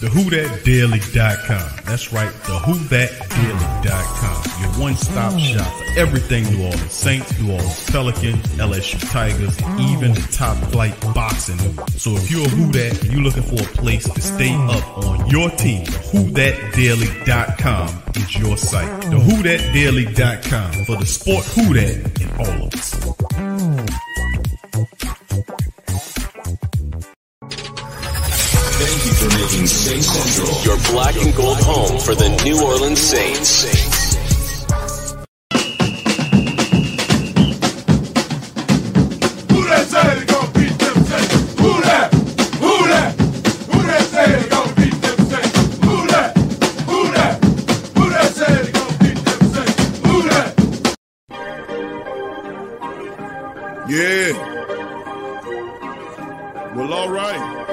The WhoDatDaily.com. That's right, the WhoDatDaily.com. Your one-stop shop for everything New Orleans Saints, New Orleans Pelicans, LSU Tigers, even the top flight boxing. So if you're a Who That and you're looking for a place to stay up on your team, the WhoDatDaily.com is your site. The WhoDatDaily.com for the sport Who That in all of us. For making Saints Central your black and gold home for the New Orleans Saints. Yeah. Well, all right.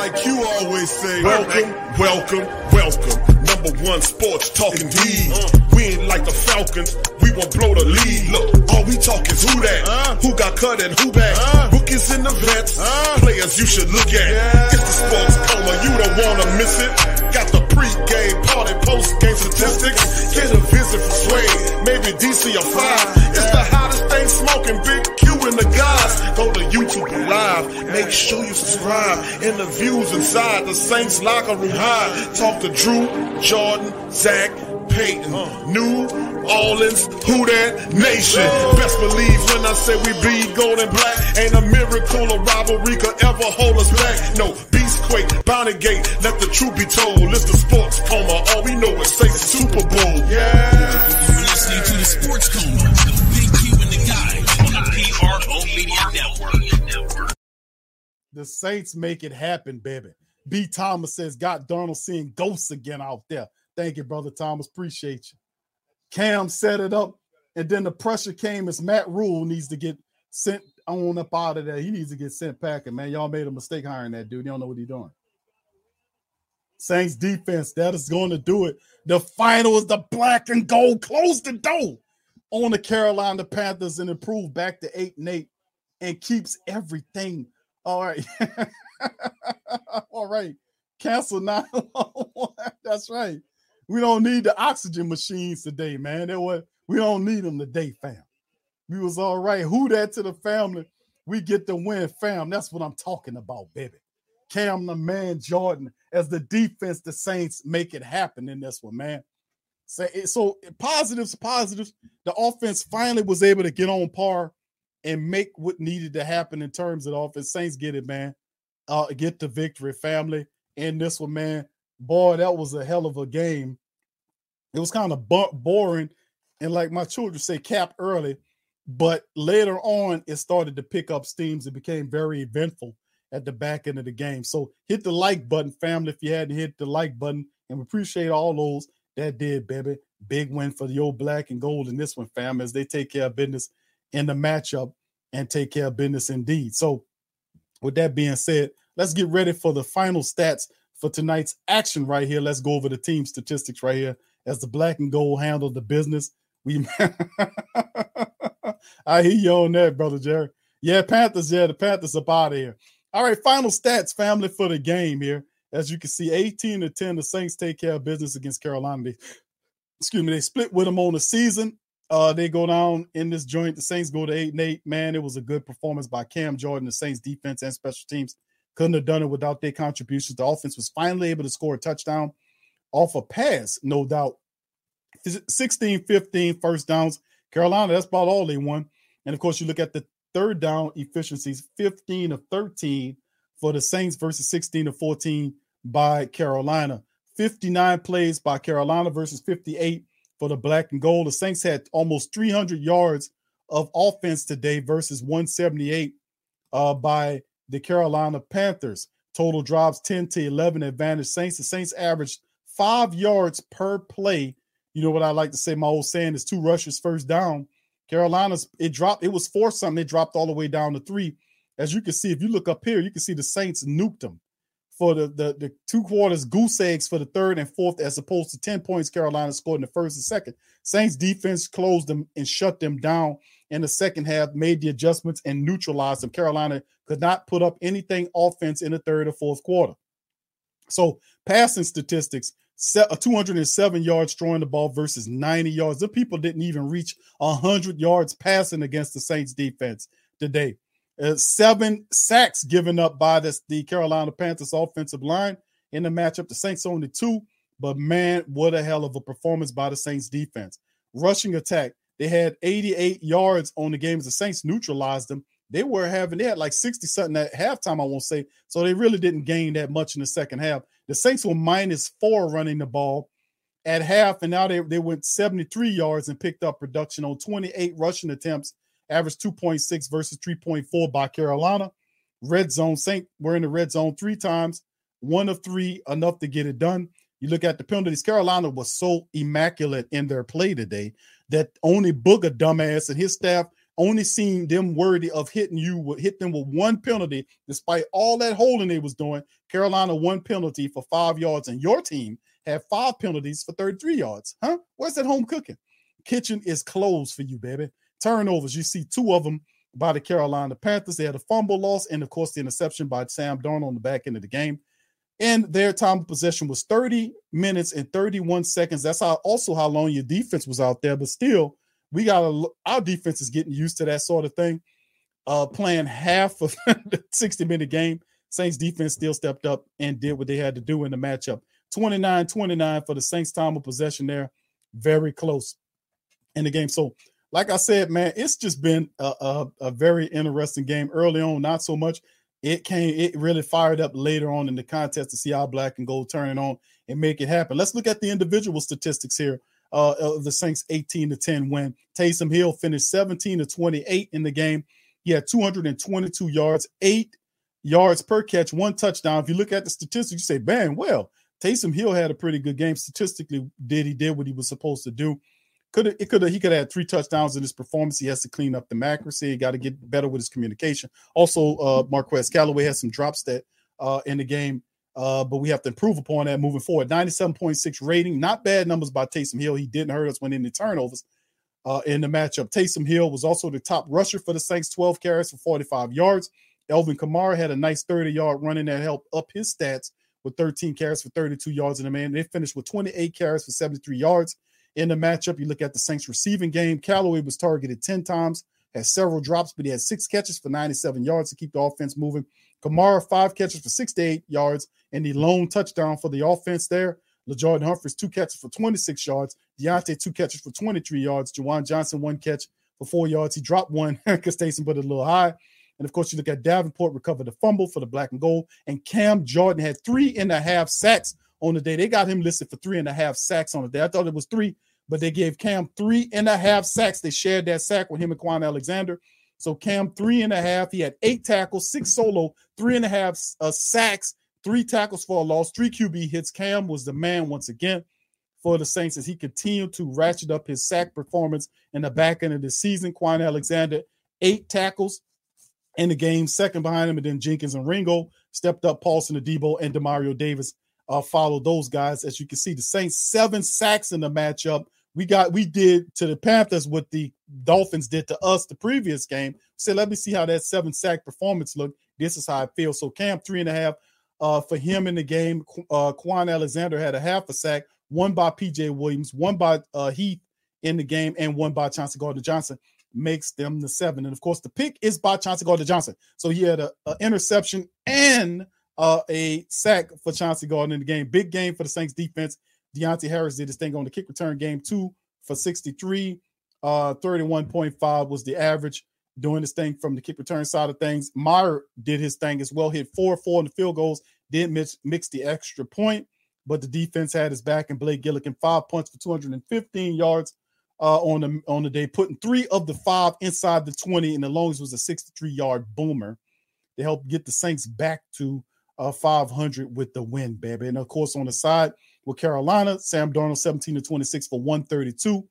Like you always say, welcome, welcome, welcome. Number one sports talking D. Uh. We ain't like the Falcons. We won't blow the lead. Look, all we talk is who that, uh. who got cut and who back. Uh. Rookies in the vets, players you should look at. It's the sports coma, you don't wanna miss it. Got the pre-game party, post-game statistics. Get a visit for Sway, maybe DC or five. It's the hottest thing smoking, Big and the guys. Go to YouTube live, make sure you subscribe. Interviews inside the Saints locker room high. Talk to Drew, Jordan, Zach, Peyton, New Orleans, who that nation. Best believe when I say we bleed gold and black. Ain't a miracle or rivalry could ever hold us back. No, Beastquake, Bounty Gate, let the truth be told. It's the sports coma, all we know is say Super Bowl. Yeah. Listening to the Sports Coma, The Saints make it happen, baby. B. Thomas says, got Darnold seeing ghosts again out there. Thank you, brother Thomas. Appreciate you. Cam set it up, and then the pressure came as Matt Rhule needs to get sent on up out of there. He needs to get sent packing, man. Y'all made a mistake hiring that dude. Don't know what he's doing. Saints defense, that is going to do it. The final is the black and gold. Close the door on the Carolina Panthers and improve back to eight and eight and keeps everything. All right. All right. Cancel 911. That's right. We don't need the oxygen machines today, man. That what we don't need them today, fam. We was all right. Who that to the family? We get the win, fam. That's what I'm talking about, baby. Cam the man Jordan as the defense, the Saints make it happen in this one, man. Eh, so, so positives, positives. The offense finally was able to get on par and make what needed to happen in terms of the offense. Saints get it, man. Uh, get the victory, family. In this one, man. Boy, that was a hell of a game. It was kind of bu- boring, and like my children say, cap early. But later on, it started to pick up steams. It became very eventful at the back end of the game. So hit the like button, family, if you hadn't hit the like button. And we appreciate all those that did, baby. Big win for the old black and gold in this one, fam, as they take care of business in the matchup and take care of business indeed. So, with that being said, let's get ready for the final stats for tonight's action right here. Let's go over the team statistics right here as the black and gold handle the business. We I hear you on that, brother Jerry. Yeah, Panthers, yeah, the Panthers up out of here. All right, final stats, family, for the game here. As you can see, 18 to 10, the Saints take care of business against Carolina. They, excuse me, they split with them on the season. Uh, they go down in this joint. The Saints go to eight and eight. Man, it was a good performance by Cam Jordan, the Saints defense and special teams. Couldn't have done it without their contributions. The offense was finally able to score a touchdown off a pass, no doubt. 16 15 first downs. Carolina, that's about all they won. And of course, you look at the third down efficiencies 15 of 13 for the Saints versus 16 of 14 by Carolina. 59 plays by Carolina versus 58 for the black and gold. The Saints had almost 300 yards of offense today versus 178 uh, by the Carolina Panthers. Total drops 10 to 11 advantage Saints. The Saints averaged five yards per play. You know what I like to say? My old saying is two rushes first down. Carolina's it dropped, it was four something, it dropped all the way down to three. As you can see, if you look up here, you can see the Saints nuked them for the, the, the two quarters, goose eggs for the third and fourth, as opposed to 10 points Carolina scored in the first and second. Saints defense closed them and shut them down in the second half, made the adjustments and neutralized them. Carolina could not put up anything offense in the third or fourth quarter. So passing statistics, uh, 207 yards throwing the ball versus 90 yards. The people didn't even reach 100 yards passing against the Saints defense today. Uh, seven sacks given up by this, the Carolina Panthers offensive line in the matchup. The Saints only two, but man, what a hell of a performance by the Saints defense. Rushing attack, they had 88 yards on the game as the Saints neutralized them. They were having, they had like 60 something at halftime, I won't say. So they really didn't gain that much in the second half. The Saints were minus four running the ball at half, and now they, they went 73 yards and picked up production on 28 rushing attempts, average 2.6 versus 3.4 by Carolina. Red zone, Saint were in the red zone three times, one of three, enough to get it done. You look at the penalties, Carolina was so immaculate in their play today that only Booger dumbass and his staff only seen them worthy of hitting you would hit them with one penalty, despite all that holding they was doing. Carolina one penalty for five yards, and your team had five penalties for 33 yards. Huh? Where's that home cooking? Kitchen is closed for you, baby. Turnovers, you see two of them by the Carolina Panthers. They had a fumble loss, and of course, the interception by Sam Darnold on the back end of the game. And their time of possession was 30 minutes and 31 seconds. That's how also how long your defense was out there, but still we got to our defense is getting used to that sort of thing. Uh, playing half of the 60 minute game, Saints defense still stepped up and did what they had to do in the matchup. 29 29 for the Saints time of possession there, very close in the game. So, like I said, man, it's just been a, a, a very interesting game early on, not so much. It came, it really fired up later on in the contest to see how black and gold turn it on and make it happen. Let's look at the individual statistics here uh, of the Saints 18 to 10 win. Taysom Hill finished 17 to 28 in the game. He had 222 yards, eight yards per catch, one touchdown. If you look at the statistics, you say, man, well, Taysom Hill had a pretty good game statistically. Did he did what he was supposed to do? Could it could he could have had three touchdowns in his performance? He has to clean up the accuracy. He got to get better with his communication. Also, uh, Marquez Callaway has some drops that uh, in the game uh, but we have to improve upon that moving forward. 97.6 rating, not bad numbers by Taysom Hill. He didn't hurt us when in the turnovers uh, in the matchup. Taysom Hill was also the top rusher for the Saints, 12 carries for 45 yards. Alvin Kamara had a nice 30 yard running that helped up his stats with 13 carries for 32 yards in the man. They finished with 28 carries for 73 yards in the matchup. You look at the Saints receiving game. Callaway was targeted 10 times, had several drops, but he had six catches for 97 yards to keep the offense moving. Kamara, five catches for 68 yards and the lone touchdown for the offense there. Lil'Jordan Humphreys, two catches for 26 yards. Deonte, two catches for 23 yards. Juwan Johnson, one catch for four yards. He dropped one because Taysom put it a little high. And of course, you look at Davenport recovered the fumble for the black and gold. And Cam Jordan had three and a half sacks on the day. They got him listed for three and a half sacks on the day. I thought it was three, but they gave Cam three and a half sacks. They shared that sack with him and Kwon Alexander. So Cam three and a half. He had eight tackles, six solo, three and a half uh, sacks, three tackles for a loss, three QB hits. Cam was the man once again for the Saints as he continued to ratchet up his sack performance in the back end of the season. Kwon Alexander, eight tackles in the game, second behind him, and then Jenkins and Ringo stepped up. Paulson Adebo and Demario Davis uh, followed those guys. As you can see, the Saints seven sacks in the matchup we got we did to the Panthers what the Dolphins did to us the previous game. So let me see how that seven sack performance looked. This is how I feel. So Cam three and a half uh, for him in the game. Uh, Kwon Alexander had a half a sack, one by PJ Williams, one by uh, Heath in the game, and one by Chauncey Gardner Johnson makes them the seven. And of course, the pick is by Chauncey Gardner Johnson. So he had an interception and uh, a sack for Chauncey Gardner in the game. Big game for the Saints defense. Deonte Harris did his thing on the kick return game two for 63. Uh, 31.5 was the average doing this thing from the kick return side of things. Maher did his thing as well, hit four, four in the field goals, did mix, mix the extra point, but the defense had his back. And Blake Gillikin, five points for 215 yards uh, on the on the day, putting three of the five inside the 20, and the longest was a 63 yard boomer to help get the Saints back to uh, 500 with the win, baby. And of course, on the side with Carolina, Sam Darnold 17 to 26 for 132.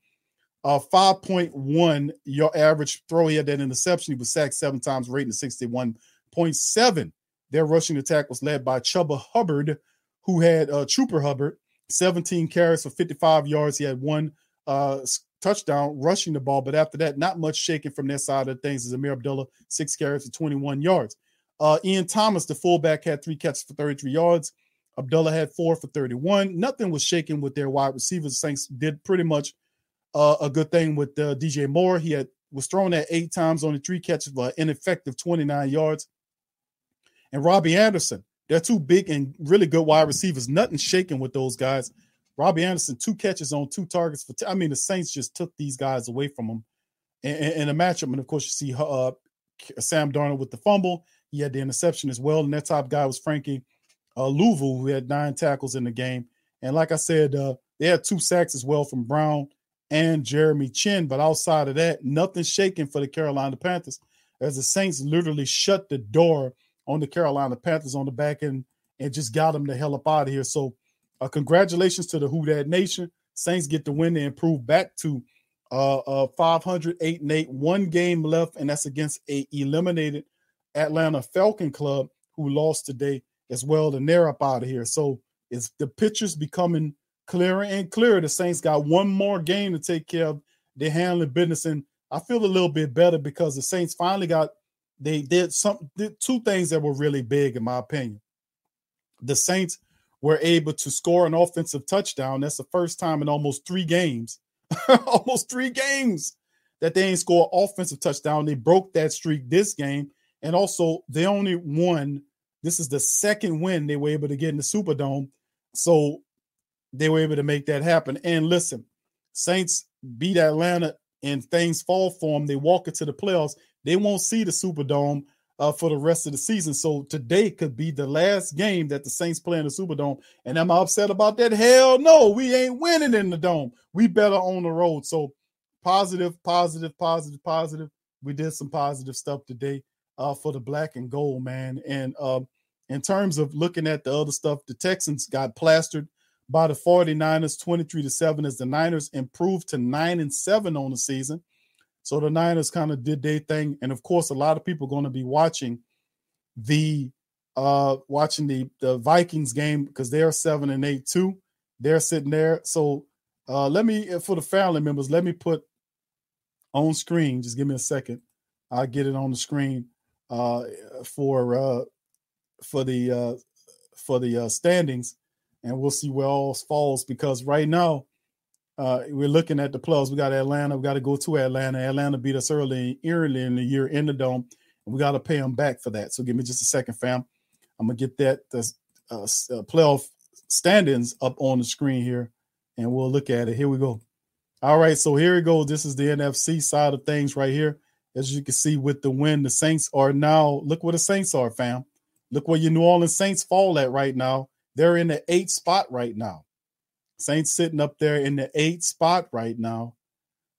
Uh, 5.1 your average throw. He had that interception. He was sacked seven times, rating 61.7. Their rushing attack was led by Chuba Hubbard, who had uh, Chuba Hubbard, 17 carries for 55 yards. He had one uh, touchdown rushing the ball, but after that, not much shaking from their side of things. As Ameer Abdullah, six carries for 21 yards. Uh, Ian Thomas, the fullback, had three catches for 33 yards. Abdullah had four for 31. Nothing was shaking with their wide receivers. Saints did pretty much uh, a good thing with uh, DJ Moore. He had was thrown at eight times, only three catches for ineffective 29 yards. And Robbie Anderson, they're two big and really good wide receivers. Nothing shaking with those guys. Robbie Anderson, two catches on two targets for. T- I mean, the Saints just took these guys away from him in, in, a matchup. And of course, you see uh, Sam Darnold with the fumble. He had the interception as well. And that top guy was Frankie uh, Luvu, who had nine tackles in the game. And like I said, uh, they had two sacks as well from Brown and Jeremy Chinn. But outside of that, nothing shaking for the Carolina Panthers as the Saints literally shut the door on the Carolina Panthers on the back end and just got them the hell up out of here. So, uh, congratulations to the Who That Nation. Saints get the win to improve back to uh, uh 508 and 8, one game left, and that's against a eliminated Atlanta Falcon club who lost today as well, and they're up out of here. So it's the pictures becoming clearer and clearer. The Saints got one more game to take care of. They're handling business, and I feel a little bit better because the Saints finally got they did some did two things that were really big in my opinion. The Saints were able to score an offensive touchdown. That's the first time in almost three games, almost three games that they ain't score offensive touchdown. They broke that streak this game, and also they only won. This is the second win they were able to get in the Superdome, so they were able to make that happen. And listen, Saints beat Atlanta, and things fall for them. They walk into the playoffs. They won't see the Superdome uh, for the rest of the season. So today could be the last game that the Saints play in the Superdome. And am I upset about that? Hell no, we ain't winning in the dome. We better on the road. So positive, positive, positive, positive. We did some positive stuff today uh, for the black and gold, man. And uh, in terms of looking at the other stuff, the Texans got plastered by the 49ers 23 to 7 as the Niners improved to 9 and 7 on the season. So the Niners kind of did their thing, and of course, a lot of people are going to be watching the uh watching the the Vikings game because they're seven and eight too. They're sitting there. So uh let me uh, for the family members, let me put on screen. Just give me a second. I'll get it on the screen uh for uh for the uh for the uh standings and we'll see where all falls because right now uh, we're looking at the plus. We got Atlanta. We got to go to Atlanta. Atlanta beat us early, early in the year in the dome, and we got to pay them back for that. So give me just a second, fam. I'm gonna get that the uh, uh, playoff standings up on the screen here, and we'll look at it. Here we go. All right, so here we go. This is the NFC side of things right here. As you can see, with the win, the Saints are now. Look where the Saints are, fam. Look where your New Orleans Saints fall at right now. They're in the eighth spot right now. Saints sitting up there in the eighth spot right now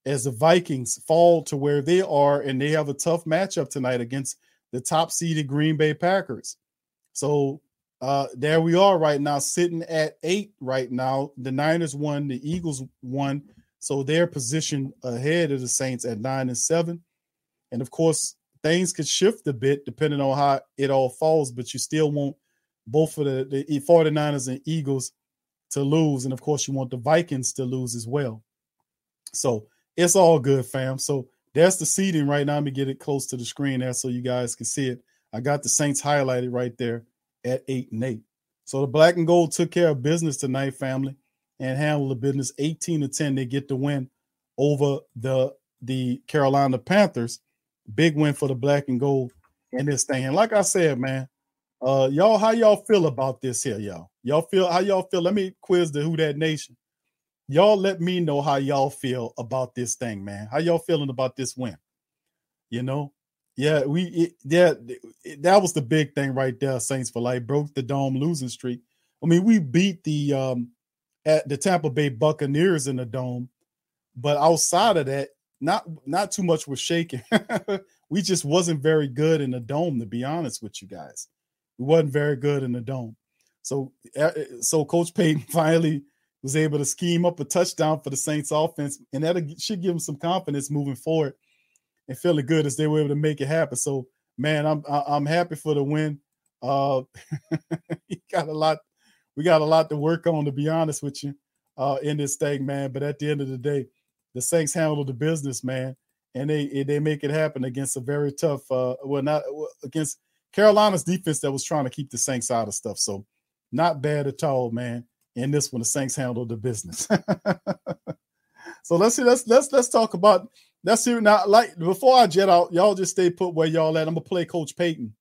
as the Vikings fall to where they are, and they have a tough matchup tonight against the top seeded Green Bay Packers. So uh, there we are right now, sitting at eight right now. The Niners won, the Eagles won, so they're positioned ahead of the Saints at nine and seven. And of course, things could shift a bit depending on how it all falls, but you still want both for the, the 49ers and Eagles to lose. And of course, you want the Vikings to lose as well. So it's all good, fam. So that's the seating right now. Let me get it close to the screen there so you guys can see it. I got the Saints highlighted right there at eight and eight. So the black and gold took care of business tonight, family, and handled the business 18 to 10. They get the win over the the Carolina Panthers. Big win for the black and gold in this thing. And like I said, man, uh, y'all, how y'all feel about this here, y'all? Y'all feel how y'all feel? Let me quiz the Who That Nation. Y'all let me know how y'all feel about this thing, man. How y'all feeling about this win? You know, yeah, we it, yeah, it, that was the big thing right there. Saints for life broke the dome losing streak. I mean, we beat the um at the Tampa Bay Buccaneers in the dome, but outside of that, not not too much was shaking. we just wasn't very good in the dome, to be honest with you guys. We wasn't very good in the dome. So, uh, so Coach Payton finally was able to scheme up a touchdown for the Saints offense, and that should give them some confidence moving forward and feeling good as they were able to make it happen. So, man, I'm I'm happy for the win. Uh, got a lot, we got a lot to work on, to be honest with you, uh, in this thing, man. But at the end of the day, the Saints handled the business, man, and they they make it happen against a very tough, uh, well, not against Carolina's defense that was trying to keep the Saints out of stuff. So, not bad at all, man. In this one, the Saints handled the business. so let's see. Let's let's let's talk about. Let's see now. Like before I jet out, y'all just stay put where y'all at. I'm gonna play Coach Payton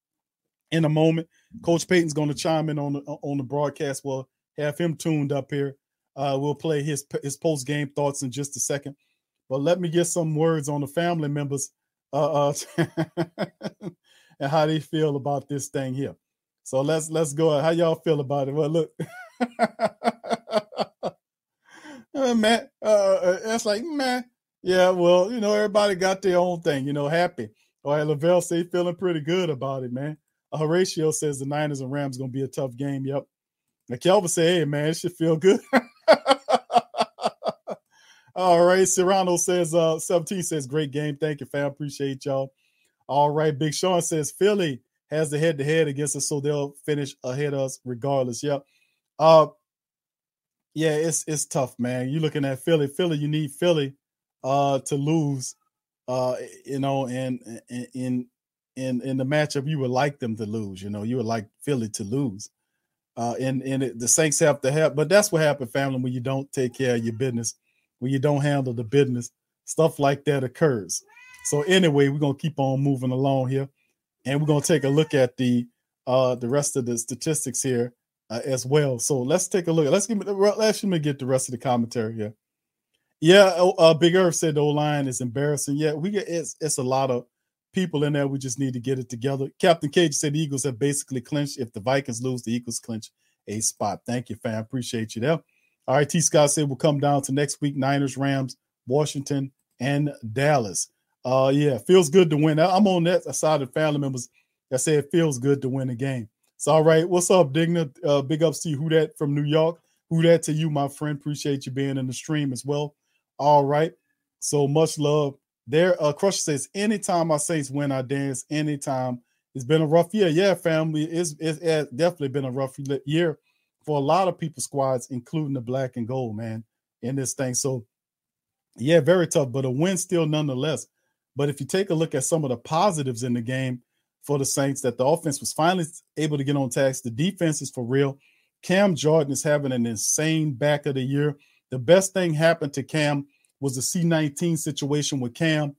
in a moment. Coach Payton's gonna chime in on the on the broadcast. We'll have him tuned up here. Uh, we'll play his his post game thoughts in just a second. But let me get some words on the family members uh, uh and how they feel about this thing here. So let's let's go. How y'all feel about it? Well, look, uh, man, uh, uh, like man, yeah. Well, you know, everybody got their own thing. You know, happy. All right, Lavelle say feeling pretty good about it, man. Uh, Horatio says the Niners and Rams gonna be a tough game. Yep. Now Kelvin say, hey man, it should feel good. All right, Serrano says, uh, 17 says, great game. Thank you, fam. Appreciate y'all. All right, Big Sean says Philly has the head to head against us, so they'll finish ahead of us regardless. Yep. Uh yeah, it's it's tough, man. You're looking at Philly. Philly, you need Philly uh to lose. Uh, you know, and in in in the matchup, you would like them to lose. You know, you would like Philly to lose. Uh, and and it, the Saints have to help, but that's what happened, family, when you don't take care of your business, when you don't handle the business, stuff like that occurs. So anyway, we're gonna keep on moving along here, and we're gonna take a look at the uh the rest of the statistics here uh, as well. So let's take a look. Let's give me let's let me get the rest of the commentary here. Yeah, oh, uh, Big Earth said the O line is embarrassing. Yeah, we get it's it's a lot of people in there. We just need to get it together. Captain Cage said the Eagles have basically clinched. If the Vikings lose, the Eagles clinch a spot. Thank you, fam. Appreciate you there. All right, T. Scott said we'll come down to next week: Niners, Rams, Washington, and Dallas. Uh, yeah, feels good to win. I'm on that side of family members that say it feels good to win a game. So, all right, what's up, Digna? Uh, big ups to you. Who that from New York? Who that to you, my friend? Appreciate you being in the stream as well. All right, so much love. There, uh, Crusher says, anytime our Saints win, I dance. Anytime it's been a rough year. Yeah, family, it's, it's, it's definitely been a rough year for a lot of people squads, including the black and gold, man, in this thing. So, yeah, very tough, but a win still nonetheless. But if you take a look at some of the positives in the game for the Saints, that the offense was finally able to get on tax, The defense is for real. Cam Jordan is having an insane back of the year. The best thing happened to Cam was the C19 situation with Cam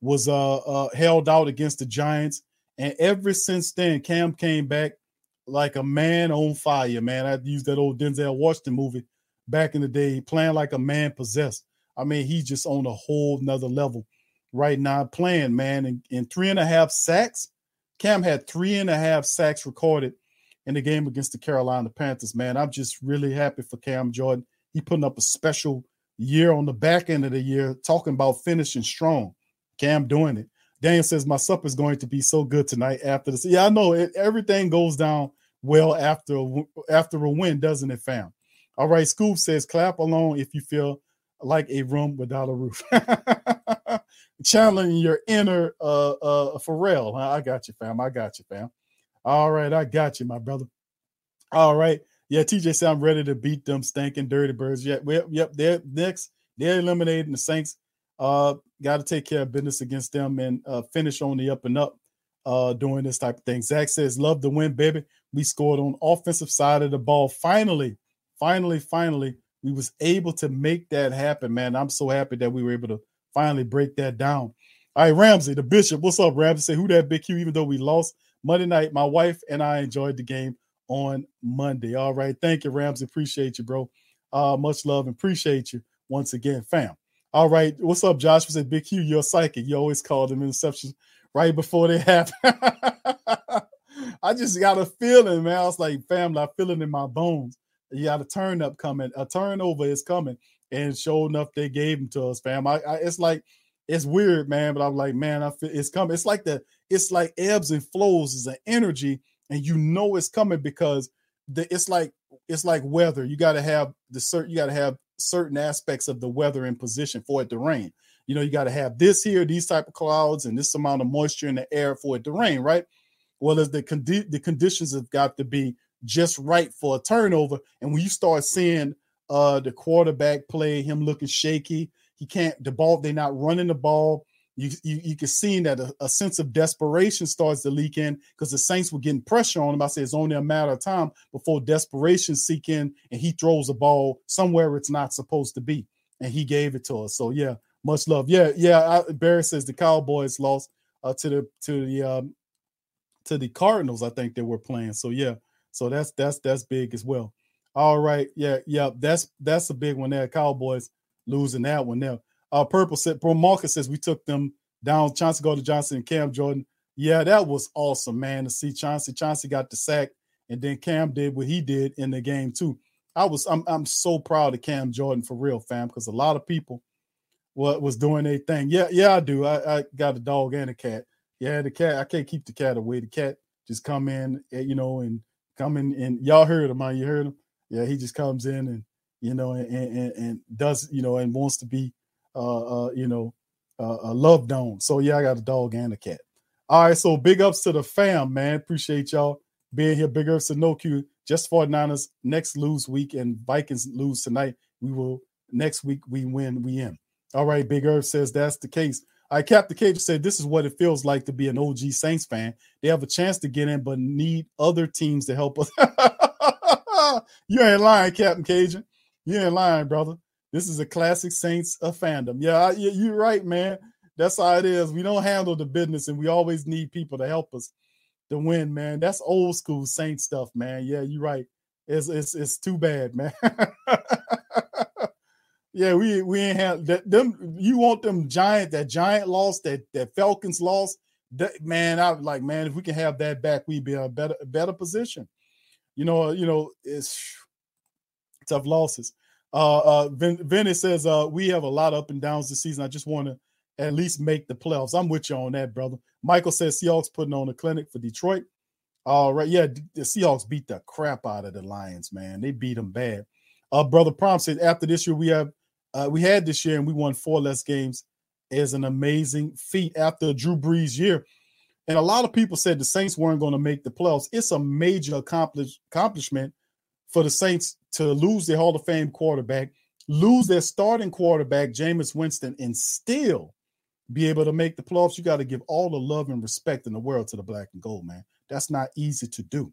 was uh, uh, held out against the Giants. And ever since then, Cam came back like a man on fire, man. I used that old Denzel Washington movie back in the day, playing like a man possessed. I mean, he's just on a whole nother level right now playing, man. And, and three and a half sacks. Cam had three and a half sacks recorded in the game against the Carolina Panthers, man. I'm just really happy for Cam Jordan. He putting up a special year on the back end of the year, talking about finishing strong. Cam doing it. Daniel says my supper is going to be so good tonight after this. Yeah, I know it, everything goes down well after after a win, doesn't it, fam? All right, Scoop says clap along if you feel like a room without a roof. Channeling your inner uh uh Pharrell. I got you, fam. I got you, fam. All right, I got you, my brother. All right. Yeah, TJ said I'm ready to beat them stinking dirty birds. Yeah, yep, yep. They're next. They're eliminating the Saints. Uh, got to take care of business against them and uh, finish on the up and up uh, doing this type of thing. Zach says, "Love the win, baby. We scored on offensive side of the ball. Finally, finally, finally, we was able to make that happen, man. I'm so happy that we were able to finally break that down. All right, Ramsey, the bishop. What's up, Ramsey? Say who that big Q, even though we lost Monday night. My wife and I enjoyed the game on Monday. All right. Thank you, Ramsey. Appreciate you, bro. Uh, much love and appreciate you once again, fam. All right. What's up, Josh? Said Big Q, you're psychic. You always call them interceptions right before they happen. I just got a feeling, man. I was like, family, I feel it in my bones you got a turn up coming, a turnover is coming. And sure enough, they gave them to us, fam. I, I, it's like it's weird, man. But I'm like, man, I feel it's coming. It's like the it's like ebbs and flows is an energy, and you know it's coming because the it's like it's like weather. You got to have the certain you got to have certain aspects of the weather in position for it to rain. You know, you got to have this here, these type of clouds, and this amount of moisture in the air for it to rain, right? Well, as the condi- the conditions have got to be just right for a turnover, and when you start seeing uh the quarterback play, him looking shaky, he can't the ball. They're not running the ball. You you, you can see that a, a sense of desperation starts to leak in because the Saints were getting pressure on him. I say it's only a matter of time before desperation seek in and he throws a ball somewhere it's not supposed to be, and he gave it to us. So yeah, much love. Yeah, yeah. I, Barry says the Cowboys lost uh, to the to the um, to the Cardinals. I think they were playing. So yeah, so that's that's that's big as well. All right, yeah, yeah. That's that's a big one there. Cowboys losing that one there. Uh, Purple said, Bro Marcus says we took them down. Chauncey go to Johnson and Cam Jordan. Yeah, that was awesome, man, to see Chauncey. Chauncey got the sack, and then Cam did what he did in the game too. I was I'm I'm so proud of Cam Jordan for real, fam, because a lot of people what was doing their thing. Yeah, yeah, I do. I, I got a dog and a cat. Yeah, the cat. I can't keep the cat away. The cat just come in, eh, you know, and come in and y'all heard him, man. You heard him. Yeah, he just comes in and you know and and, and does you know and wants to be uh, uh you know uh, uh loved on. So yeah, I got a dog and a cat. All right, so big ups to the fam, man. Appreciate y'all being here. Big ups to No Q. Just 49ers next lose week and Vikings lose tonight. We will next week we win, we in. All right, Big Earth says that's the case. I Captain Cage said this is what it feels like to be an OG Saints fan. They have a chance to get in, but need other teams to help us. you ain't lying, Captain Cajun. You ain't lying, brother. This is a classic Saints of fandom. Yeah, you're right, man. That's how it is. We don't handle the business, and we always need people to help us to win, man. That's old school Saint stuff, man. Yeah, you're right. It's it's it's too bad, man. Yeah, we we ain't have that. Them you want them giant that giant loss that that Falcons lost. That, man, I like man. If we can have that back, we'd be in a better better position. You know, you know, it's tough losses. Uh, uh, Vin, Vinny says uh, we have a lot of up and downs this season. I just want to at least make the playoffs. I'm with you on that, brother. Michael says Seahawks putting on a clinic for Detroit. All right, yeah, the Seahawks beat the crap out of the Lions, man. They beat them bad. Uh, brother Prom said after this year we have uh, we had this year and we won four less games is an amazing feat after Drew Brees year. And a lot of people said the Saints weren't going to make the playoffs. It's a major accomplish, accomplishment for the Saints to lose their Hall of Fame quarterback, lose their starting quarterback, Jameis Winston, and still be able to make the playoffs. You got to give all the love and respect in the world to the black and gold, man. That's not easy to do.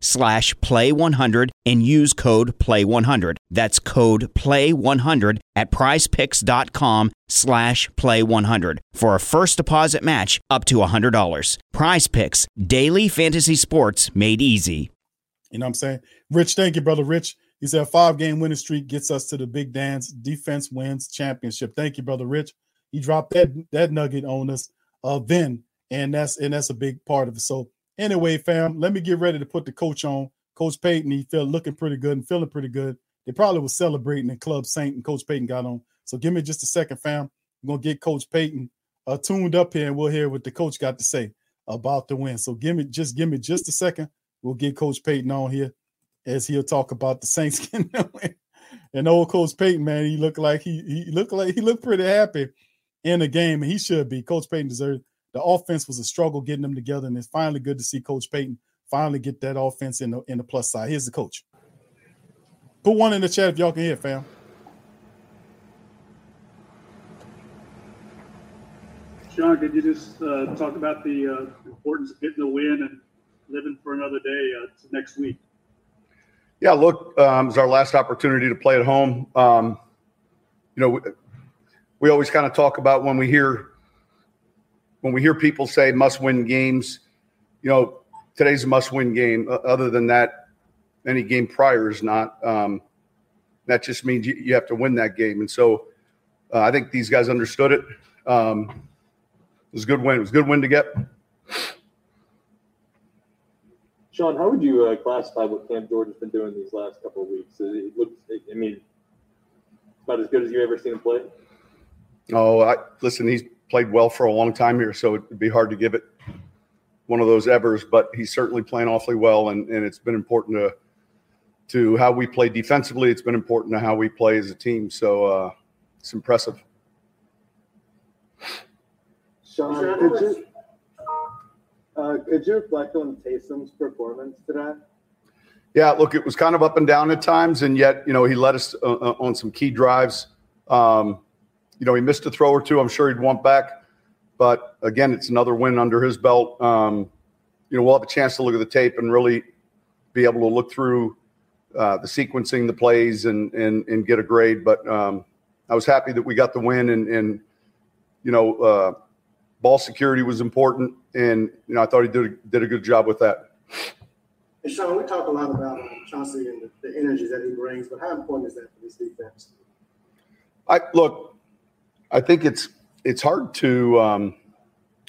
slash play100 and use code play100. That's code play100 at prizepicks.com slash play100 for a first deposit match up to $100. Prize Picks, daily fantasy sports made easy. You know what I'm saying? Rich, thank you, brother. Rich, he said five game winning streak gets us to the big dance. Defense wins championship. Thank you, brother Rich. He dropped that that nugget on us uh then, and that's and that's a big part of it. So anyway, fam, let me get ready to put the coach on. Coach Payton, he felt looking pretty good and feeling pretty good. They probably was celebrating in Club Saint and Coach Payton got on. So give me just a second, fam. I'm gonna get Coach Payton uh, tuned up here, and we'll hear what the coach got to say about the win. So give me just give me just a second. We'll get Coach Payton on here as he'll talk about the Saints getting the win. And old Coach Payton, man, he looked like he he looked like he looked pretty happy in the game, and he should be. Coach Payton deserves. The offense was a struggle getting them together, and it's finally good to see Coach Payton finally get that offense in the in the plus side. Here's the coach. Put one in the chat if y'all can hear, fam. Sean, could you just uh, talk about the uh, importance of getting the win and living for another day uh, next week? Yeah, look, um, it's our last opportunity to play at home. Um, you know, we, we always kind of talk about when we hear when we hear people say must-win games. You know, today's a must-win game. other than that, any game prior is not. Um, that just means you, you, have to win that game, and so uh, I think these guys understood it. Um, it was a good win. It was a good win to get. Sean, how would you uh, classify what Cam Jordan's been doing these last couple of weeks? It looks, I mean, about as good as you ever seen him play. Oh, I, listen, he's played well for a long time here, so it'd be hard to give it one of those evers. But he's certainly playing awfully well, and, and it's been important to to how we play defensively. It's been important to how we play as a team. So uh, it's impressive. Sean, could you, uh, could you reflect on Taysom's performance today? Yeah, look, it was kind of up and down at times, and yet, you know, he led us uh, uh, on some key drives. Um, you know, he missed a throw or two. I'm sure he'd want back, but again, it's another win under his belt. Um, you know, we'll have a chance to look at the tape and really be able to look through uh, the sequencing, the plays, and and and get a grade. But um, I was happy that we got the win, and and you know, uh, ball security was important, and you know I thought he did a, did a good job with that. And Sean, we talk a lot about Chauncey and the, the energy that he brings, but how important is that for this defense? I look, I think it's it's hard to um,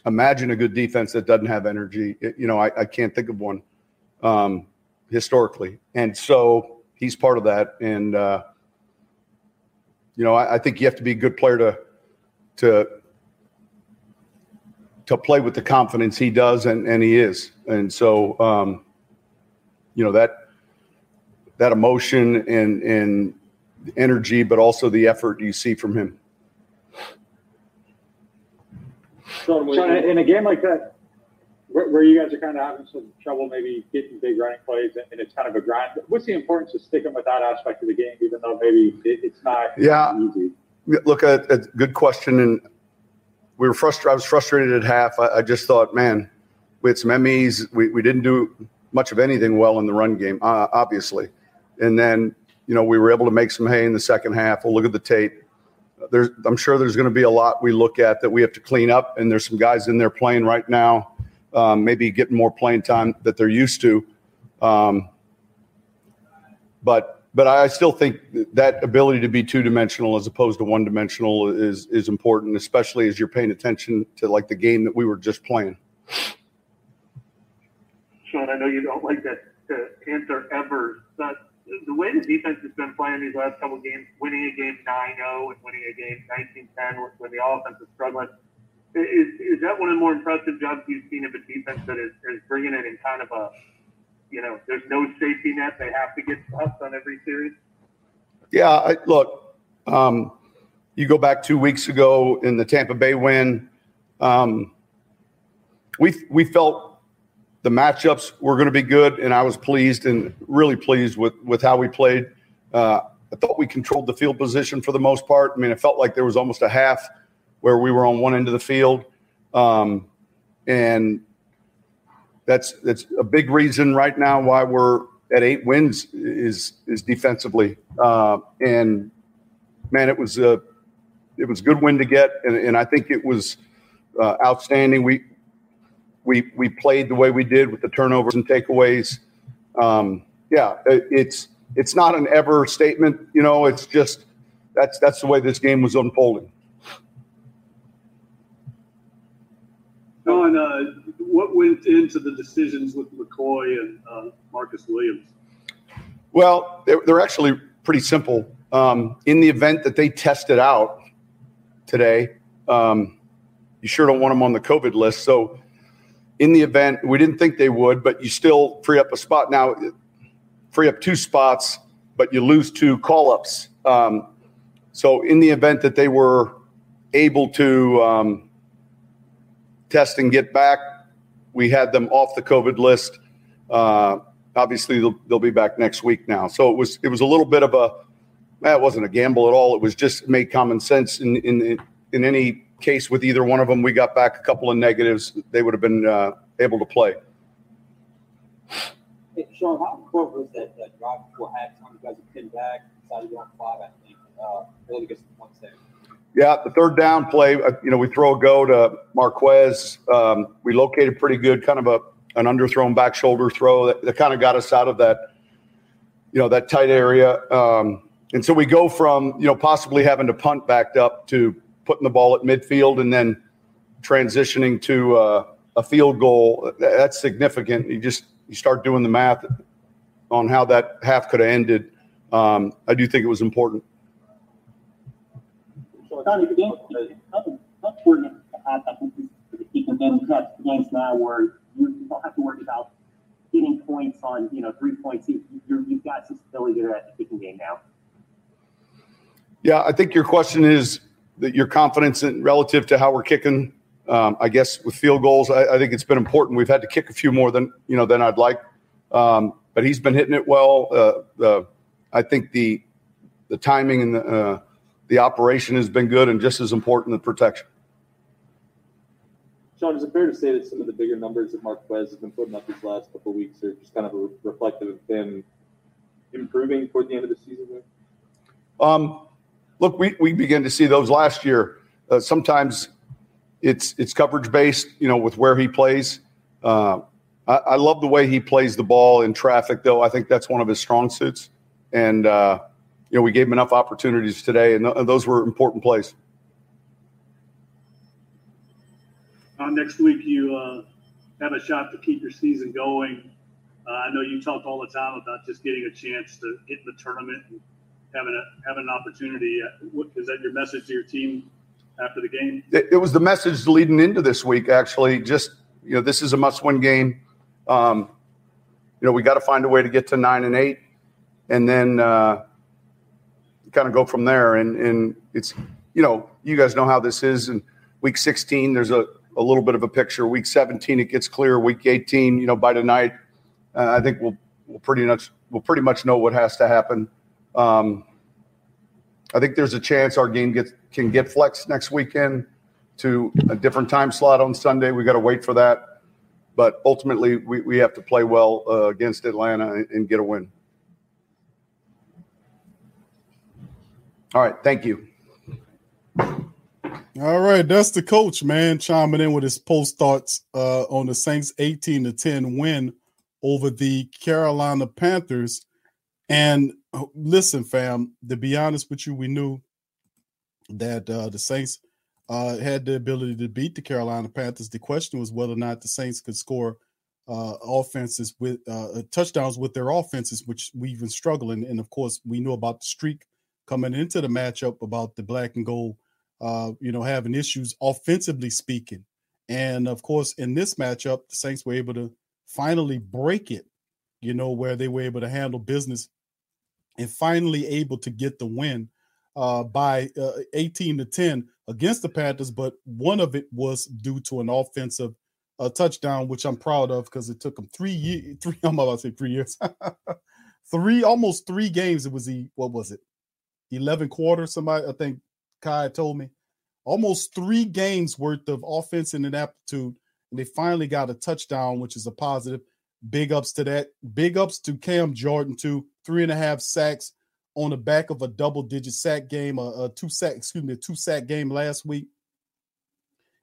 imagine a good defense that doesn't have energy. It, you know, I, I, can't think of one um, historically, and so he's part of that. And uh, you know, I, I think you have to be a good player to to to play with the confidence he does and, and he is. And so, um, you know, that, that emotion and, and energy, but also the effort you see from him. Sean, in a game like that, where, where, you guys are kind of having some trouble maybe getting big running plays and it's kind of a grind, what's the importance of sticking with that aspect of the game, even though maybe it, it's not yeah. easy? Look, a, a good question. And we were frustrated. I was frustrated at half. I, I, just thought, man, we had some MEs. We, we didn't do much of anything well in the run game, uh, obviously. And then, you know, we were able to make some hay in the second half. We'll look at the tape. There's, I'm sure there's going to be a lot we look at that we have to clean up. And there's some guys in there playing right now, um, maybe getting more playing time that they're used to. Um, but but I still think that ability to be two dimensional as opposed to one dimensional is is important, especially as you're paying attention to like the game that we were just playing. Sean, I know you don't like that to answer ever, but the way the defense has been playing these last couple games, winning a game 9-0 and winning a game 19-10 when the offense is struggling, is, is that one of the more impressive jobs you've seen of a defense that is, is bringing it in kind of a you know, there's no safety net. They have to get us on every series. Yeah, I, look, um, you go back two weeks ago in the Tampa Bay win. Um, we we felt the matchups were going to be good, and I was pleased and really pleased with with how we played. Uh, I thought we controlled the field position for the most part. I mean, it felt like there was almost a half where we were on one end of the field, um, and that's that's a big reason right now why we're at eight wins is is defensively. Uh, and man, it was a it was a good win to get, and, and I think it was uh, outstanding. We we we played the way we did with the turnovers and takeaways. Um, yeah, it, it's it's not an ever statement, you know. It's just that's that's the way this game was unfolding. Don, uh, what went into the decisions with McCoy and uh, Marcus Williams? Well, they're, they're actually pretty simple. Um, in the event that they tested out today, um, you sure don't want them on the COVID list. So, in the event, we didn't think they would, but you still free up a spot. Now, free up two spots, but you lose two call ups. Um, so, in the event that they were able to um, test and get back, we had them off the COVID list. Uh, obviously, they'll, they'll be back next week now. So it was it was a little bit of a that wasn't a gamble at all. It was just made common sense in in in any case with either one of them. We got back a couple of negatives. They would have been uh, able to play. Hey, Sean, how important was that, that drive before halftime? You guys have pinned back, decided to go on five, I think, uh, really gets points there. Yeah, the third down play, uh, you know, we throw a go to Marquez. Um, we located pretty good, kind of a an underthrown back shoulder throw that, that kind of got us out of that, you know, that tight area. Um, and so we go from, you know, possibly having to punt backed up to putting the ball at midfield and then transitioning to uh, a field goal. That's significant. You just you start doing the math on how that half could have ended. Um, I do think it was important. So, Donnie, the game, how important that the keeping games? You have games now where you don't have to worry about getting points on, you know, three points. You, you've got some stability there at the kicking game now. Yeah, I think your question is that your confidence in relative to how we're kicking. Um, I guess with field goals, I, I, think it's been important. We've had to kick a few more than you know than I'd like, um, but he's been hitting it well. Uh, I think the the timing and the uh, the operation has been good, and just as important, the protection. Sean, is it fair to say that some of the bigger numbers that Mark Marquez has been putting up these last couple of weeks are just kind of reflective of him improving toward the end of the season? Um, look, we, we began to see those last year. Uh, sometimes it's it's coverage based, you know, with where he plays. Uh, I, I, love the way he plays the ball in traffic, though. I think that's one of his strong suits, and uh, you know, we gave him enough opportunities today, and, th- and those were important plays. Uh, next week, you uh, have a shot to keep your season going. Uh, I know you talk all the time about just getting a chance to get in the tournament and having a having an opportunity. Uh, is that your message to your team after the game? It, it, was the message leading into this week. Actually, just you know, this is a must-win game. Um, you know, we got to find a way to get to nine and eight, and then uh, kind of go from there. And and it's you know, you guys know how this is. And week 16, there's a a little bit of a picture. Week 17, it gets clear. Week 18, you know, by tonight, uh, I think we'll we'll pretty much we'll pretty much know what has to happen. Um, I think there's a chance our game gets can get flexed next weekend to a different time slot on Sunday. We got to wait for that, but ultimately we, we have to play well uh, against Atlanta and, and get a win. All right, thank you. All right, that's the coach, man, chiming in with his post thoughts uh, on the Saints 18 to 10 win over the Carolina Panthers. And listen, fam, to be honest with you, we knew that uh, the Saints uh, had the ability to beat the Carolina Panthers. The question was whether or not the Saints could score uh, offenses with uh, touchdowns with their offenses, which we've been struggling. And of course, we knew about the streak coming into the matchup about the black and gold uh, you know, having issues offensively speaking. And of course, in this matchup, the Saints were able to finally break it, you know, where they were able to handle business and finally able to get the win uh, by uh, 18 to 10 against the Panthers. But one of it was due to an offensive uh, touchdown, which I'm proud of because it took them three years, three, I'm about to say three years, three, almost three games. It was the, what was it? 11 quarters. Somebody, I think Kai told me. Almost three games worth of offense and aptitude, and they finally got a touchdown, which is a positive. Big ups to that. Big ups to Cam Jordan too. Three and a half sacks on the back of a double-digit sack game, a, a two sack, excuse me, a two sack game last week.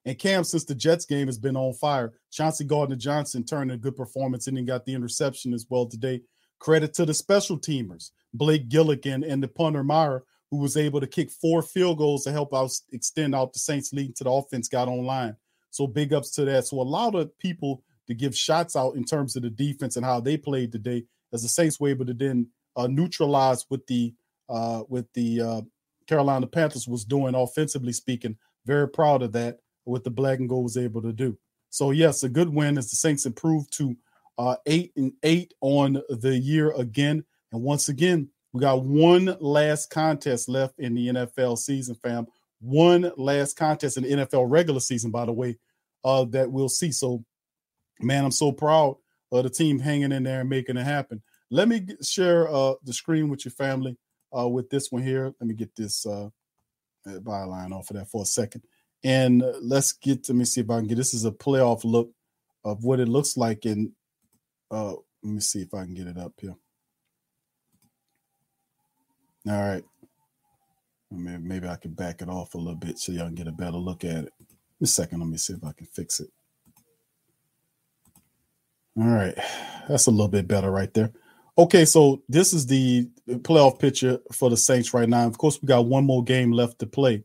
And Cam, since the Jets game has been on fire, Chauncey Gardner Johnson turned a good performance and he got the interception as well today. Credit to the special teamers, Blake Gillikin and the punter Maher, who was able to kick four field goals to help out extend out the Saints lead to the offense got online. So big ups to that. So a lot of people to give shots out in terms of the defense and how they played today, as the Saints were able to then uh, neutralize with the uh, with the uh, Carolina Panthers was doing offensively speaking very proud of that, what the black and gold was able to do. So, yes, a good win as the Saints improved to uh, eight and eight on the year again. And once again, we got one last contest left in the NFL season, fam. One last contest in the NFL regular season, by the way, uh, that we'll see. So, man, I'm so proud of the team hanging in there and making it happen. Let me share uh, the screen with your family uh, with this one here. Let me get this uh, byline off of that for a second. And uh, let's get, let me see if I can get this is a playoff look of what it looks like. And uh, let me see if I can get it up here. All right. Maybe, I can back it off a little bit so y'all can get a better look at it. A second. Let me see if I can fix it. All right. That's a little bit better right there. Okay, so this is the playoff picture for the Saints right now. Of course, we got one more game left to play.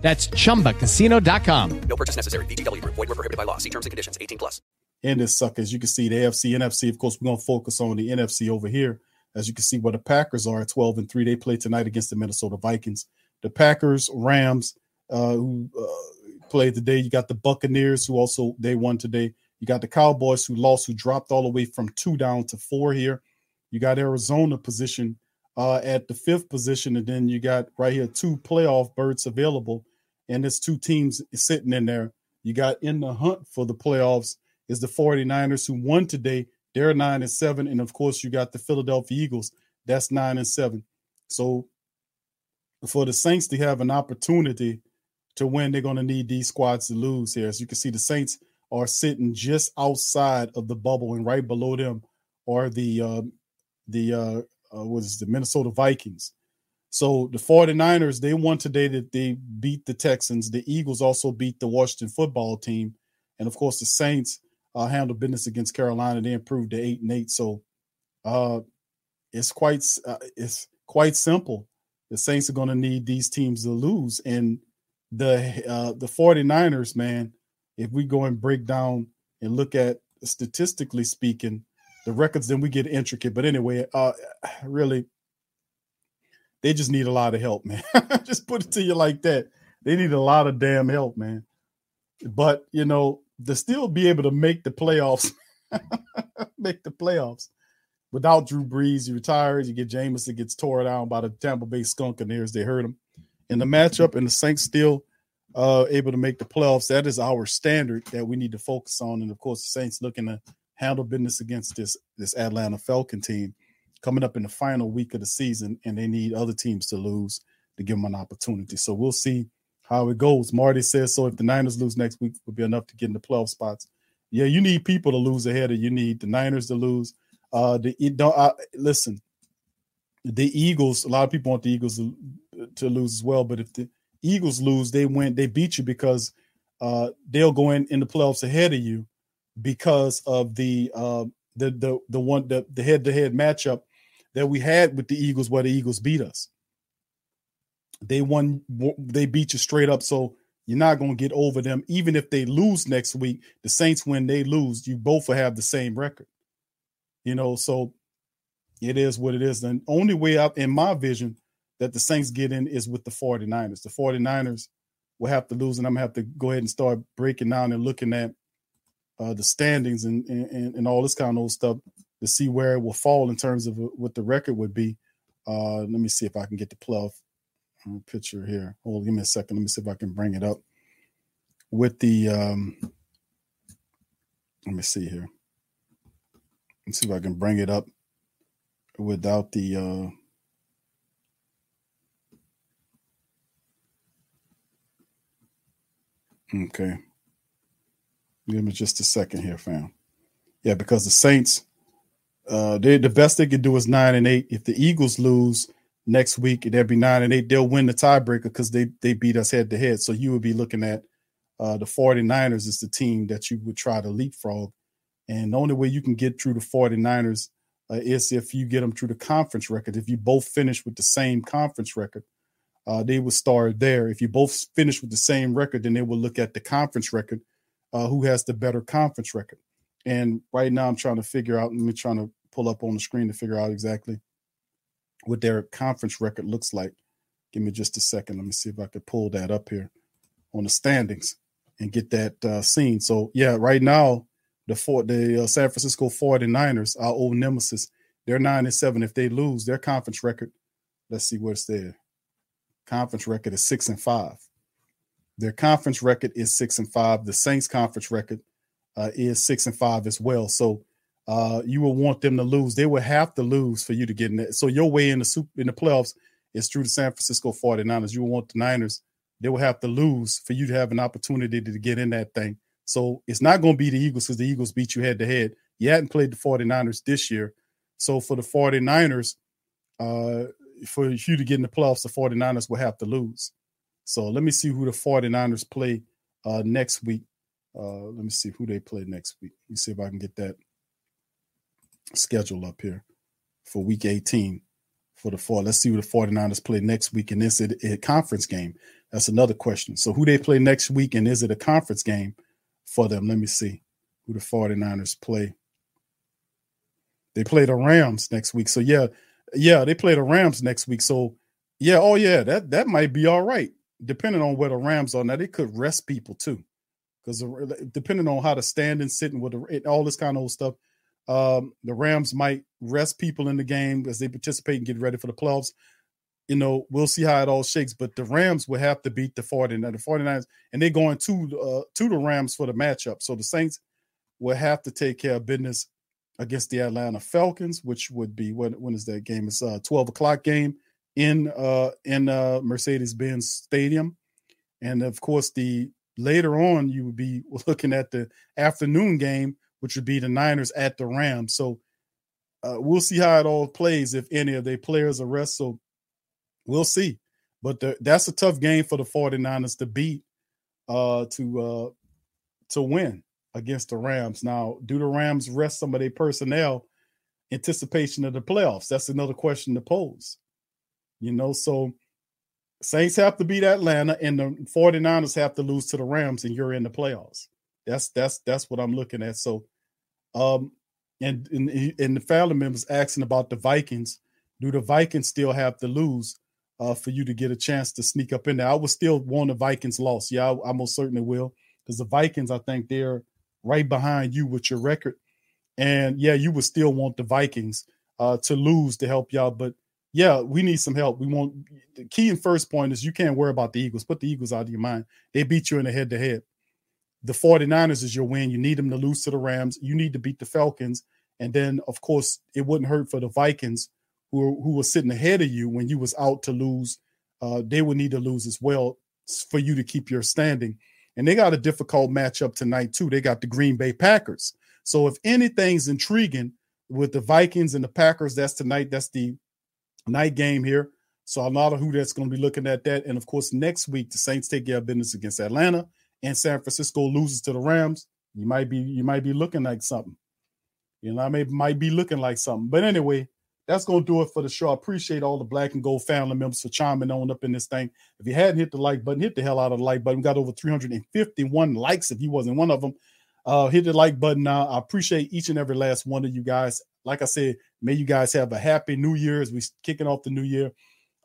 That's chumbacasino.com. No purchase necessary. VGW Group. Void were prohibited by law. See terms and conditions. 18 plus. And this sucker, as you can see, the AFC, NFC. Of course, we're gonna focus on the NFC over here. As you can see, where the Packers are at 12 and 3. They play tonight against the Minnesota Vikings. The Packers, Rams, uh, who uh, played today. You got the Buccaneers, who also they won today. You got the Cowboys who lost, who dropped all the way from two down to four here. You got Arizona position uh, at the fifth position, and then you got right here two playoff berths available and there's two teams sitting in there. You got in the hunt for the playoffs is the 49ers who won today. They're nine and seven. And of course, you got the Philadelphia Eagles. That's nine and seven. So for the Saints to have an opportunity to win, they're going to need these squads to lose here. As you can see, the Saints are sitting just outside of the bubble, and right below them are the uh, the uh, uh, what is the Minnesota Vikings. So the 49ers, they won today that they beat the Texans. The Eagles also beat the Washington football team. And of course, the Saints uh, handled business against Carolina. They improved to eight and eight. So uh, it's quite uh, it's quite simple. The Saints are going to need these teams to lose. And the uh, the 49ers, man, if we go and break down and look at statistically speaking, the records, then we get intricate. But anyway, uh, really, they just need a lot of help, man. just put it to you like that. They need a lot of damn help, man. But you know, to still be able to make the playoffs, make the playoffs without Drew Brees, he retires. You get Jameis gets tore down by the Tampa Bay Skunk Skunkaneers. They hurt him in the matchup, and the Saints still uh, able to make the playoffs. That is our standard that we need to focus on. And of course, the Saints looking to handle business against this this Atlanta Falcon team coming up in the final week of the season, and they need other teams to lose to give them an opportunity. So we'll see how it goes. Marty says so. If the Niners lose next week, will be enough to get in the 12 spots. Yeah, you need people to lose ahead of you. Need the Niners to lose. Uh, the don't uh, listen. The Eagles. A lot of people want the Eagles to, to lose as well. But if the Eagles lose, they win. They beat you because uh, they'll go in in the playoffs ahead of you because of the uh, the the the one the the head to head matchup that we had with the Eagles where the Eagles beat us. They won, they beat you straight up. So you're not going to get over them. Even if they lose next week, the Saints win, they lose. You both will have the same record. You know, so it is what it is. The only way out in my vision that the Saints get in is with the 49ers. The 49ers will have to lose, and I'm gonna have to go ahead and start breaking down and looking at uh, the standings and, and and all this kind of old stuff to see where it will fall in terms of what the record would be. Uh, let me see if I can get the playoff uh, picture here. Hold, give me a second. Let me see if I can bring it up with the. Um, let me see here. Let's see if I can bring it up without the. Uh, okay. Give me just a second here, fam. Yeah, because the Saints uh, they the best they could do is nine and eight. If the Eagles lose next week, they'll be nine and eight. They'll win the tiebreaker because they they beat us head to head. So you would be looking at uh, the 49ers is the team that you would try to leapfrog And the only way you can get through the 49ers uh, is if you get them through the conference record. If you both finish with the same conference record, uh, they will start there. If you both finish with the same record, then they will look at the conference record, uh, who has the better conference record. And right now, I'm trying to figure out. Let me trying to pull up on the screen to figure out exactly what their conference record looks like. Give me just a second. Let me see if I can pull that up here on the standings and get that uh, seen. So yeah, right now the four, the uh, San Francisco 49ers, our old nemesis, they're nine and seven. If they lose their conference record, let's see what's there. Conference record is six and five. Their conference record is six and five. The Saints conference record uh, is six and five as well. So uh, you will want them to lose. They will have to lose for you to get in there. So your way in the super in the playoffs is through the San Francisco 49ers. You will want the Niners. They will have to lose for you to have an opportunity to get in that thing. So it's not going to be the Eagles because the Eagles beat you head to head. You hadn't played the 49ers this year. So for the 49ers, uh, for you to get in the playoffs, the 49ers will have to lose. So let me see who the 49ers play uh, next week. Uh, let me see who they play next week. Let me see if I can get that schedule up here for week 18 for the four. Let's see who the 49ers play next week. And is it a conference game? That's another question. So who they play next week and is it a conference game? for them. Let me see who the 49ers play. They play the Rams next week. So yeah, yeah, they play the Rams next week. So yeah, oh yeah, that that might be all right. Depending on where the Rams are now, they could rest people too, because depending on how the standing, sitting with the, all this kind of old stuff, um, the Rams might rest people in the game as they participate and get ready for the playoffs you know, we'll see how it all shakes. But the Rams will have to beat the 49ers, the 49ers, and they're going to uh, to the Rams for the matchup. So the Saints will have to take care of business against the Atlanta Falcons, which would be when when is that game? It's a 12 o'clock game in uh in uh Mercedes-Benz Stadium. And of course, the later on you would be looking at the afternoon game, which would be the Niners at the Rams. So uh, we'll see how it all plays if any of their players arrest. So We'll see. But the, that's a tough game for the 49ers to beat uh to uh to win against the Rams. Now, do the Rams rest some of their personnel anticipation of the playoffs? That's another question to pose. You know, so Saints have to beat Atlanta and the 49ers have to lose to the Rams and you're in the playoffs. That's that's that's what I'm looking at. So um and and, and the family members asking about the Vikings. Do the Vikings still have to lose? uh, for you to get a chance to sneak up in there. I would still want the Vikings loss. Yeah, I, I most certainly will because the Vikings, I think they're right behind you with your record. And yeah, you would still want the Vikings uh, to lose to help y'all. But yeah, we need some help. We want the key and first point is you can't worry about the Eagles. Put the Eagles out of your mind. They beat you in the head to head. The 49ers is your win. You need them to lose to the Rams. You need to beat the Falcons. And then, of course, it wouldn't hurt for the Vikings who who was sitting ahead of you when you was out to lose, uh, they would need to lose as well for you to keep your standing. And they got a difficult matchup tonight too. They got the Green Bay Packers. So if anything's intriguing with the Vikings and the Packers, that's tonight. That's the night game here. So lot of who that's going to be looking at that. And of course, next week the Saints take care of business against Atlanta and San Francisco loses to the Rams. You might be you might be looking like something. You know, I may might be looking like something. But anyway, that's to do it for the show. I appreciate all the black and gold family members for chiming on up in this thing. If you hadn't hit the like button, hit the hell out of the like button. We got over 351 likes if you wasn't one of them. Uh, hit the like button now. I appreciate each and every last one of you guys. Like I said, may you guys have a happy new year as we kicking off the new year.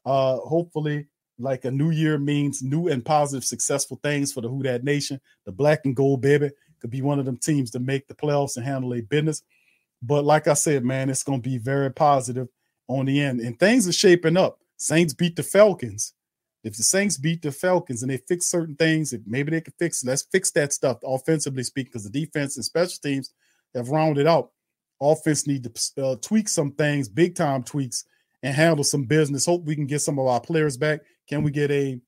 Uh, hopefully, like a new year means new and positive, successful things for the Who That Nation. The black and gold baby could be one of them teams to make the playoffs and handle a business. But like I said, man, it's going to be very positive on the end. And things are shaping up. Saints beat the Falcons. If the Saints beat the Falcons and they fix certain things, if maybe they can fix, let's fix that stuff offensively speaking, because the defense and special teams have rounded out. Offense need to uh, tweak some things, big time tweaks, and handle some business. Hope we can get some of our players back. Can we get a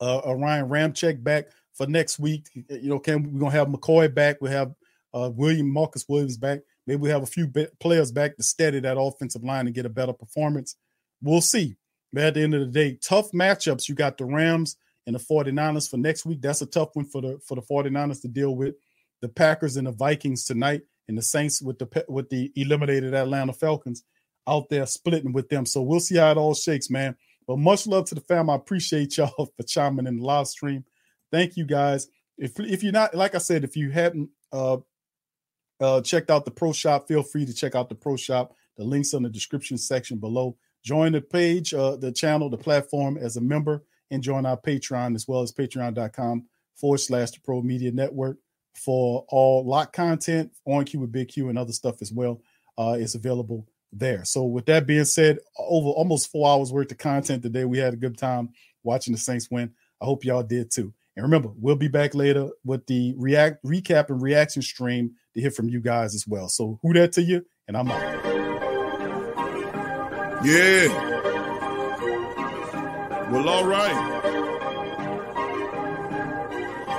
uh, a Ryan Ramczyk back for next week? You know, can we gonna have McCoy back? We have uh, William Marcus Williams back. Maybe we have a few players back to steady that offensive line and get a better performance. We'll see. But at the end of the day, tough matchups. You got the Rams and the 49ers for next week. That's a tough one for the for the 49ers to deal with. The Packers and the Vikings tonight. and the Saints with the with the eliminated Atlanta Falcons out there splitting with them. So we'll see how it all shakes, man. But much love to the fam. I appreciate y'all for chiming in the live stream. Thank you guys. If if you're not like I said, if you haven't uh uh checked out the pro shop, feel free to check out the pro shop. The links in the description section below. Join the page, uh, the channel, the platform as a member, and join our Patreon as well as patreon.com forward slash the pro media network for all lock content on Q with Big Q and other stuff as well. Uh, is available there. So with that being said, over almost four hours worth of content today. We had a good time watching the Saints win. I hope y'all did too. And remember, we'll be back later with the react recap and reaction stream to hear from you guys as well. So who that to you? And I'm out. Yeah. Well, all right.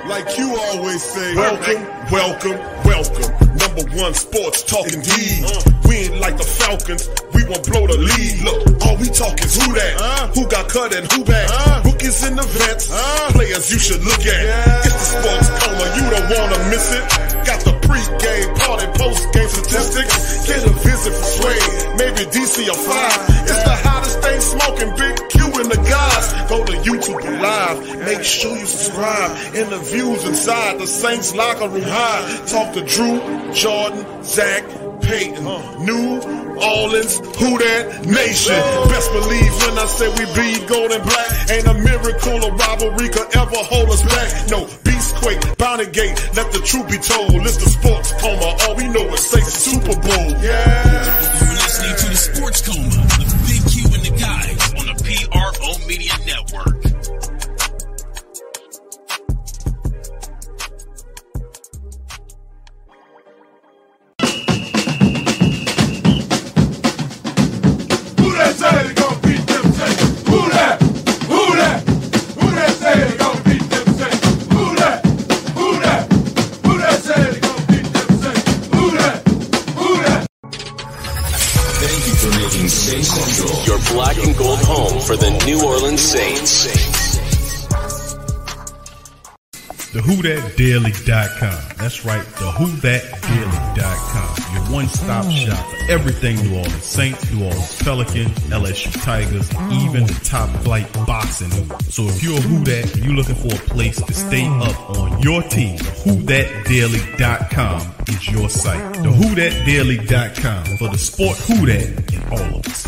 Like you always say, welcome, welcome, welcome. Number one sports talking D. We ain't like the Falcons. We won't blow the lead. Look, all we talk is who that, uh. who got cut and who back. Uh. Rookies in the vets, uh. players you should look at. It's the sports coma, you don't wanna miss it. Got the pre-game, party, post-game statistics. Get a visit for Sway, maybe DC or five. It's the hottest thing smoking, Big Q and the guys. Go to YouTube live, make sure you subscribe. Interviews inside the Saints locker room high. Talk to Drew, Jordan, Zach, Peyton, New Orleans, who that nation. Best believe when I say we bleed gold and black. Ain't a miracle or rivalry could ever hold us back. No, Beastquake, Bounty Gate, let the truth be told. It's the sports coma, all we know is say Super Bowl. Yeah. You're listening to the Sports Coma with Big Q and the guys on the PRO Media Network. Your black and gold home for the New Orleans Saints. The WhoDatDaily.com. That's right, the WhoDatDaily.com. Your one-stop oh. shop for everything New Orleans Saints, New Orleans Pelicans, LSU Tigers, oh. even the top flight boxing. So if you're a Who That and you're looking for a place to stay oh. up on your team, WhoDatDaily.com is your site. The WhoDatDaily.com for the sport Who That and all of us.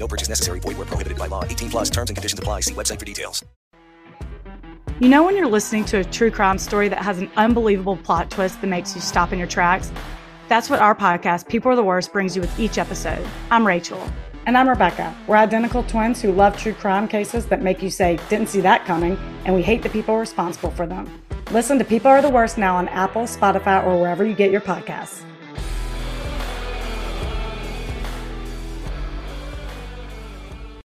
No purchase necessary. Void where prohibited by law. 18 plus terms and conditions apply. See website for details. You know when you're listening to a true crime story that has an unbelievable plot twist that makes you stop in your tracks? That's what our podcast, People Are the Worst, brings you with each episode. I'm Rachel. And I'm Rebecca. We're identical twins who love true crime cases that make you say, didn't see that coming, and we hate the people responsible for them. Listen to People Are the Worst now on Apple, Spotify, or wherever you get your podcasts.